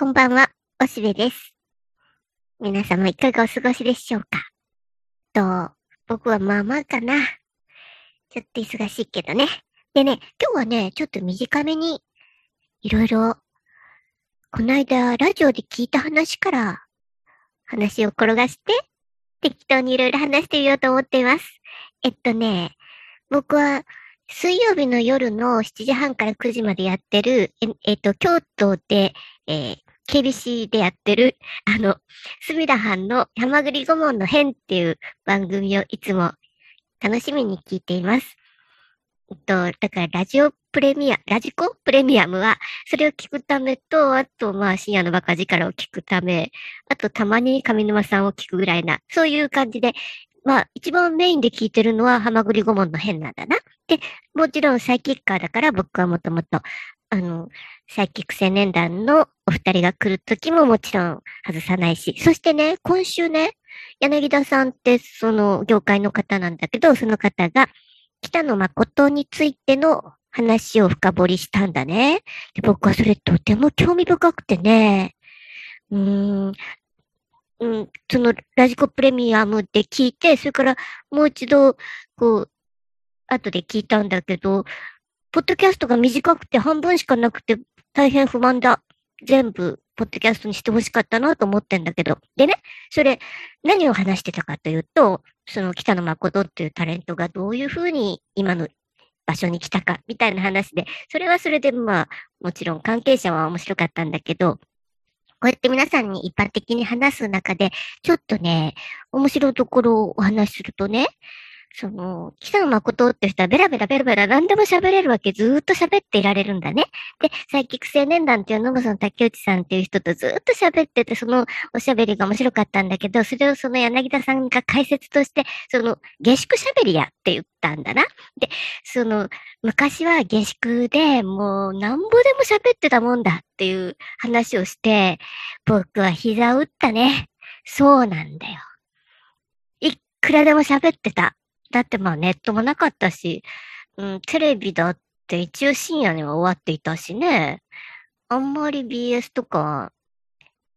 こんばんは、おしべです。皆様いかがお過ごしでしょうか？と、僕はまあまあかな。ちょっと忙しいけどね。でね、今日はね、ちょっと短めに、いろいろ、こないだラジオで聞いた話から、話を転がして、適当にいろいろ話してみようと思っています。えっとね、僕は、水曜日の夜の7時半から9時までやってる、ええっと、京都で、えー、KBC でやってる、あの、隅田藩の山栗顧問の変っていう番組をいつも楽しみに聞いています。えっと、だからラジオプレミア、ラジコプレミアムは、それを聞くためと、あと、まあ、深夜のバカ力を聞くため、あと、たまに上沼さんを聞くぐらいな、そういう感じで、まあ、一番メインで聞いてるのは、ハマグリ顧問の変なんだな。で、もちろんサイキッカーだから僕はもともと、あの、サイキック青年団のお二人が来るときももちろん外さないし、そしてね、今週ね、柳田さんってその業界の方なんだけど、その方が北野誠についての話を深掘りしたんだね。で僕はそれとても興味深くてね、うーん、うん、そのラジコプレミアムで聞いて、それからもう一度、こう、後で聞いたんだけど、ポッドキャストが短くて半分しかなくて大変不満だ。全部、ポッドキャストにしてほしかったなと思ってんだけど。でね、それ、何を話してたかというと、その北野誠っていうタレントがどういうふうに今の場所に来たか、みたいな話で、それはそれでまあ、もちろん関係者は面白かったんだけど、こうやって皆さんに一般的に話す中で、ちょっとね、面白いところをお話しするとね、その、北野誠って人はベラベラベラベラ何でも喋れるわけ、ずーっと喋っていられるんだね。で、サイキック青年団っていうのもその竹内さんっていう人とずーっと喋ってて、そのおしゃべりが面白かったんだけど、それをその柳田さんが解説として、その、下宿喋りやって言ったんだな。で、その、昔は下宿でもうなんぼでも喋ってたもんだっていう話をして、僕は膝を打ったね。そうなんだよ。いくらでも喋ってた。だってまあネットもなかったし、うん、テレビだって一応深夜には終わっていたしね。あんまり BS とか、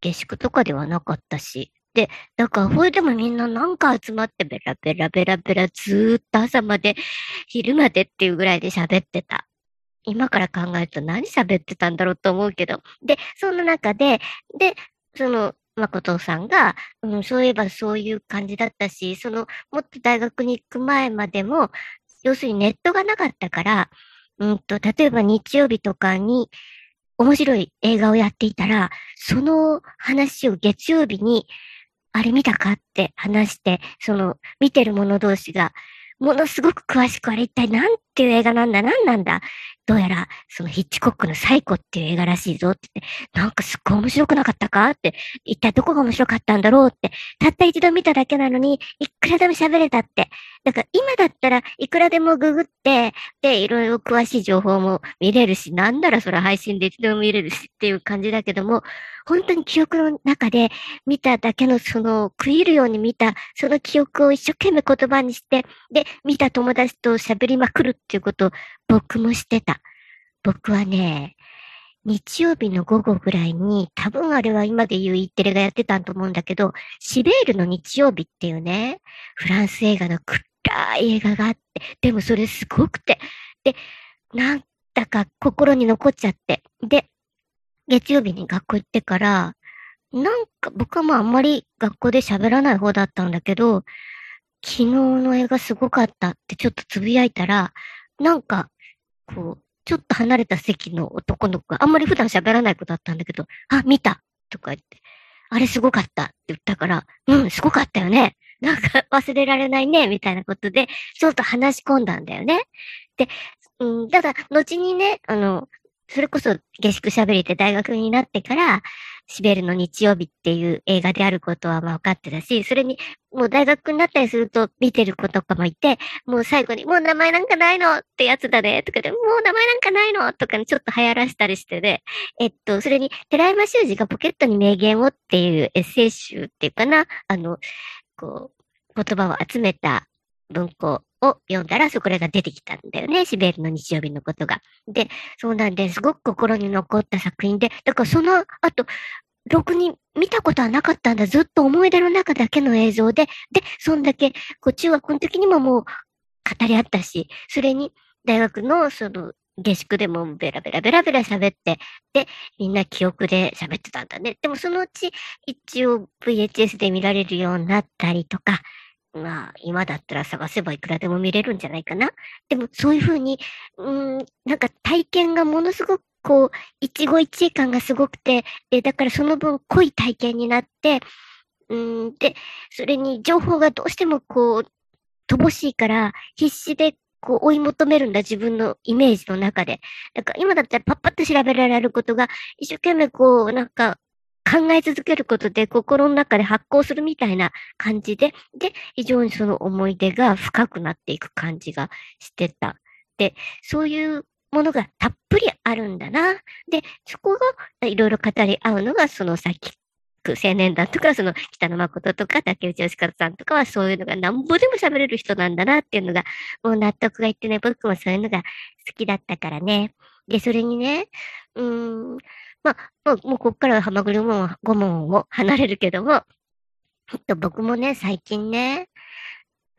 下宿とかではなかったし。で、だから、これでもみんななんか集まってベラベラベラベラずーっと朝まで、昼までっていうぐらいで喋ってた。今から考えると何喋ってたんだろうと思うけど。で、その中で、で、その、誠さんが、うん、そういえばそういう感じだったし、その、もっと大学に行く前までも、要するにネットがなかったから、うんと、例えば日曜日とかに面白い映画をやっていたら、その話を月曜日に、あれ見たかって話して、その見てる者同士が、ものすごく詳しくあれ一体何ていう映画なんだ。何なんだ？どうやら、そのヒッチコックのサイコっていう映画らしいぞって。って、なんかすっごい面白くなかったか？って、一体どこが面白かったんだろう？って、たった一度見ただけなのに、いくらでも喋れたって。だから今だったらいくらでもググって、で、いろいろ詳しい情報も見れるし、なんならそれ配信でいつでも見れるしっていう感じだけども、本当に記憶の中で見ただけのその食い入るように見た、その記憶を一生懸命言葉にして、で、見た友達と喋りまくるっていうことを僕もしてた。僕はね、日曜日の午後ぐらいに、多分あれは今で言うイッテレがやってたんと思うんだけど、シベールの日曜日っていうね、フランス映画の暗い映画があって、でもそれすごくて、で、なんだか心に残っちゃって、で、月曜日に学校行ってから、なんか僕はまああんまり学校で喋らない方だったんだけど、昨日の映画すごかったってちょっとつぶやいたら、なんか、こう、ちょっと離れた席の男の子があんまり普段喋らない子だったんだけど、あ、見たとか言って、あれすごかったって言ったから、うん、すごかったよね。なんか忘れられないね、みたいなことで、ちょっと話し込んだんだよね。で、うん、ただ、後にね、あの、それこそ下宿喋りって大学になってから、シベルの日曜日っていう映画であることはまあ分かってたし、それにもう大学になったりすると見てる子とかもいて、もう最後にもう名前なんかないのってやつだねとかで、もう名前なんかないのとかにちょっと流行らしたりしてね。えっと、それに寺山修司がポケットに名言をっていうエッセイ集っていうかな、あの、こう、言葉を集めた文庫を読んだら、そこらが出てきたんだよね。シベルの日曜日のことが。で、そうなんです。ごく心に残った作品で、だからその後、ろくに見たことはなかったんだ。ずっと思い出の中だけの映像で、で、そんだけ、こう中学の時にももう語り合ったし、それに大学のその下宿でもベラベラベラベラ喋って、で、みんな記憶で喋ってたんだね。でもそのうち一応 VHS で見られるようになったりとか、まあ、今だったら探せばいくらでも見れるんじゃないかな。でも、そういうふうに、うん、なんか体験がものすごくこう、一期一会感がすごくて、で、だからその分濃い体験になって、うんで、それに情報がどうしてもこう、乏しいから、必死でこう追い求めるんだ、自分のイメージの中で。だから今だったらパッパッと調べられることが、一生懸命こう、なんか、考え続けることで心の中で発行するみたいな感じで、で、非常にその思い出が深くなっていく感じがしてた。で、そういうものがたっぷりあるんだな。で、そこがいろいろ語り合うのが、そのさっき青年団とか、その北野誠とか竹内義和さんとかはそういうのがなんぼでも喋れる人なんだなっていうのが、もう納得がいってね、僕もそういうのが好きだったからね。で、それにね、うーん、まあ、もう、こっからは浜栗顧問を離れるけども、と僕もね、最近ね、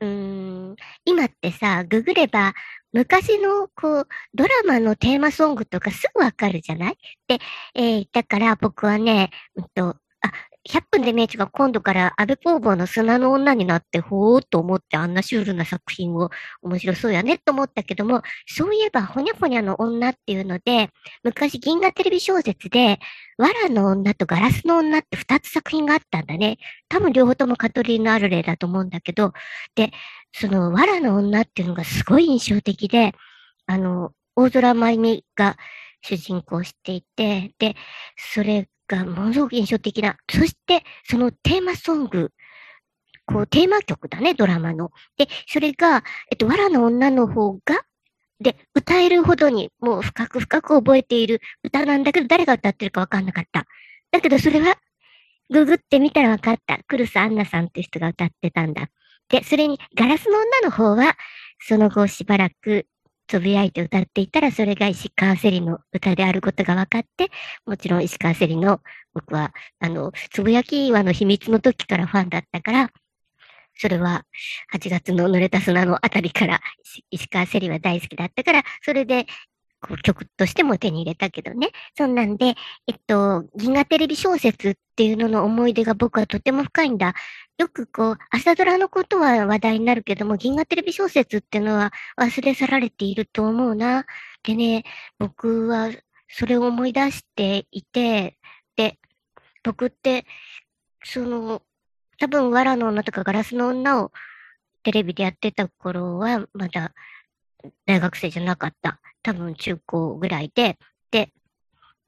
うん、今ってさ、ググれば、昔の、こう、ドラマのテーマソングとかすぐわかるじゃない？で、えー、だから僕はね、うんと、あ、100分で名著が今度から安倍工房の砂の女になってほーっと思ってあんなシュールな作品を面白そうやねと思ったけども、そういえばほにゃほにゃの女っていうので、昔銀河テレビ小説で、藁の女とガラスの女って2つ作品があったんだね。多分両方ともカトリーヌ・アルレだと思うんだけど、で、その藁の女っていうのがすごい印象的で、あの、大空舞美が主人公していて、で、それがものすごく印象的な。そして、そのテーマソング、こう、テーマ曲だね、ドラマの。で、それが、えっと、藁の女の方が、で、歌えるほどに、もう深く深く覚えている歌なんだけど、誰が歌ってるかわかんなかった。だけど、それは、ググってみたらわかった。クルス・アンナさんって人が歌ってたんだ。で、それに、ガラスの女の方は、その後しばらくつぶやいて歌っていたら、それが石川せりの歌であることが分かって、もちろん石川せりの、僕は、あの、つぶやき岩の秘密の時からファンだったから、それは8月の濡れた砂のあたりから石川せりは大好きだったから、それで曲としても手に入れたけどね。そんなんで、えっと、銀河テレビ小説っていうのの思い出が僕はとても深いんだ。よくこう、朝ドラのことは話題になるけども、銀河テレビ小説っていうのは忘れ去られていると思うな。でね、僕はそれを思い出していて、で、僕って、その、多分、藁の女とかガラスの女をテレビでやってた頃は、まだ大学生じゃなかった。多分中高ぐらいで、で、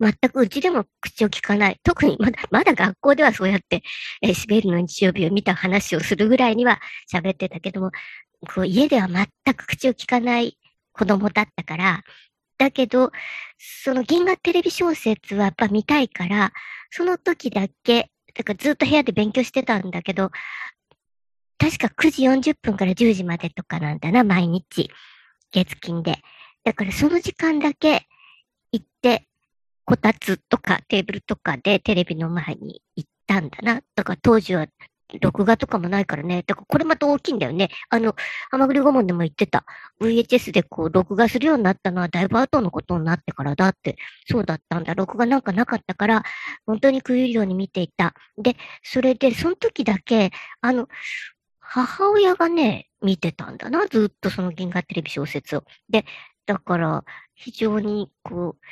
全くうちでも口を聞かない。特にまだ、まだ学校ではそうやって、えー、シベルの日曜日を見た話をするぐらいには喋ってたけども、こう家では全く口を聞かない子供だったから、だけど、その銀河テレビ小説はやっぱ見たいから、その時だけ、だからずっと部屋で勉強してたんだけど、確か9時40分から10時までとかなんだな、毎日。月金で。だからその時間だけ行って、こたつとかテーブルとかでテレビの前に行ったんだな。だから当時は録画とかもないからね。だからこれまた大きいんだよね。あの、浜栗顧問でも言ってた。VHS でこう、録画するようになったのはだいぶ後のことになってからだって。そうだったんだ。録画なんかなかったから、本当に食い入るように見ていた。で、それで、その時だけ、あの、母親がね、見てたんだな。ずっとその銀河テレビ小説を。で、だから、非常に、こう、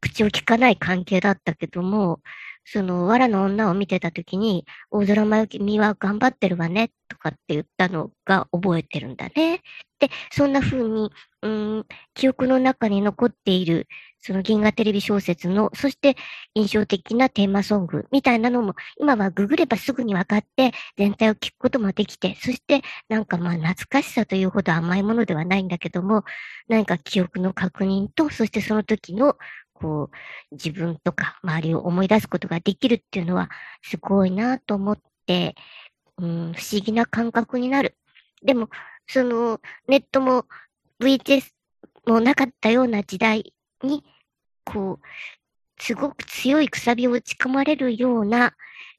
口を聞かない関係だったけども、その、藁の女を見てた時に、大空真由美は頑張ってるわね、とかって言ったのが覚えてるんだね。で、そんな風に、うん、記憶の中に残っている、その銀河テレビ小説の、そして印象的なテーマソングみたいなのも、今はググればすぐに分かって、全体を聞くこともできて、そしてなんかまあ懐かしさというほど甘いものではないんだけども、何か記憶の確認と、そしてその時のこう、自分とか周りを思い出すことができるっていうのは、すごいなと思って、うん、不思議な感覚になる。でも、その、ネットも VHS もなかったような時代に、こう、すごく強いくさびを打ち込まれるような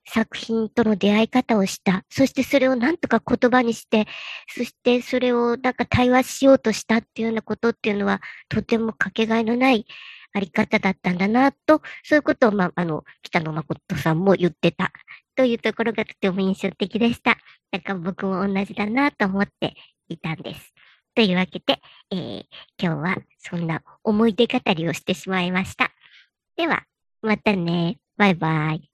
作品との出会い方をした。そしてそれをなんとか言葉にして、そしてそれをなんか対話しようとしたっていうようなことっていうのは、とてもかけがえのないあり方だったんだな、と、そういうことを、まあ、あの、北野誠さんも言ってた。というところがとても印象的でした。だか僕も同じだなと思っていたんです。というわけで、えー、今日はそんな思い出語りをしてしまいました。では、またね。バイバイ。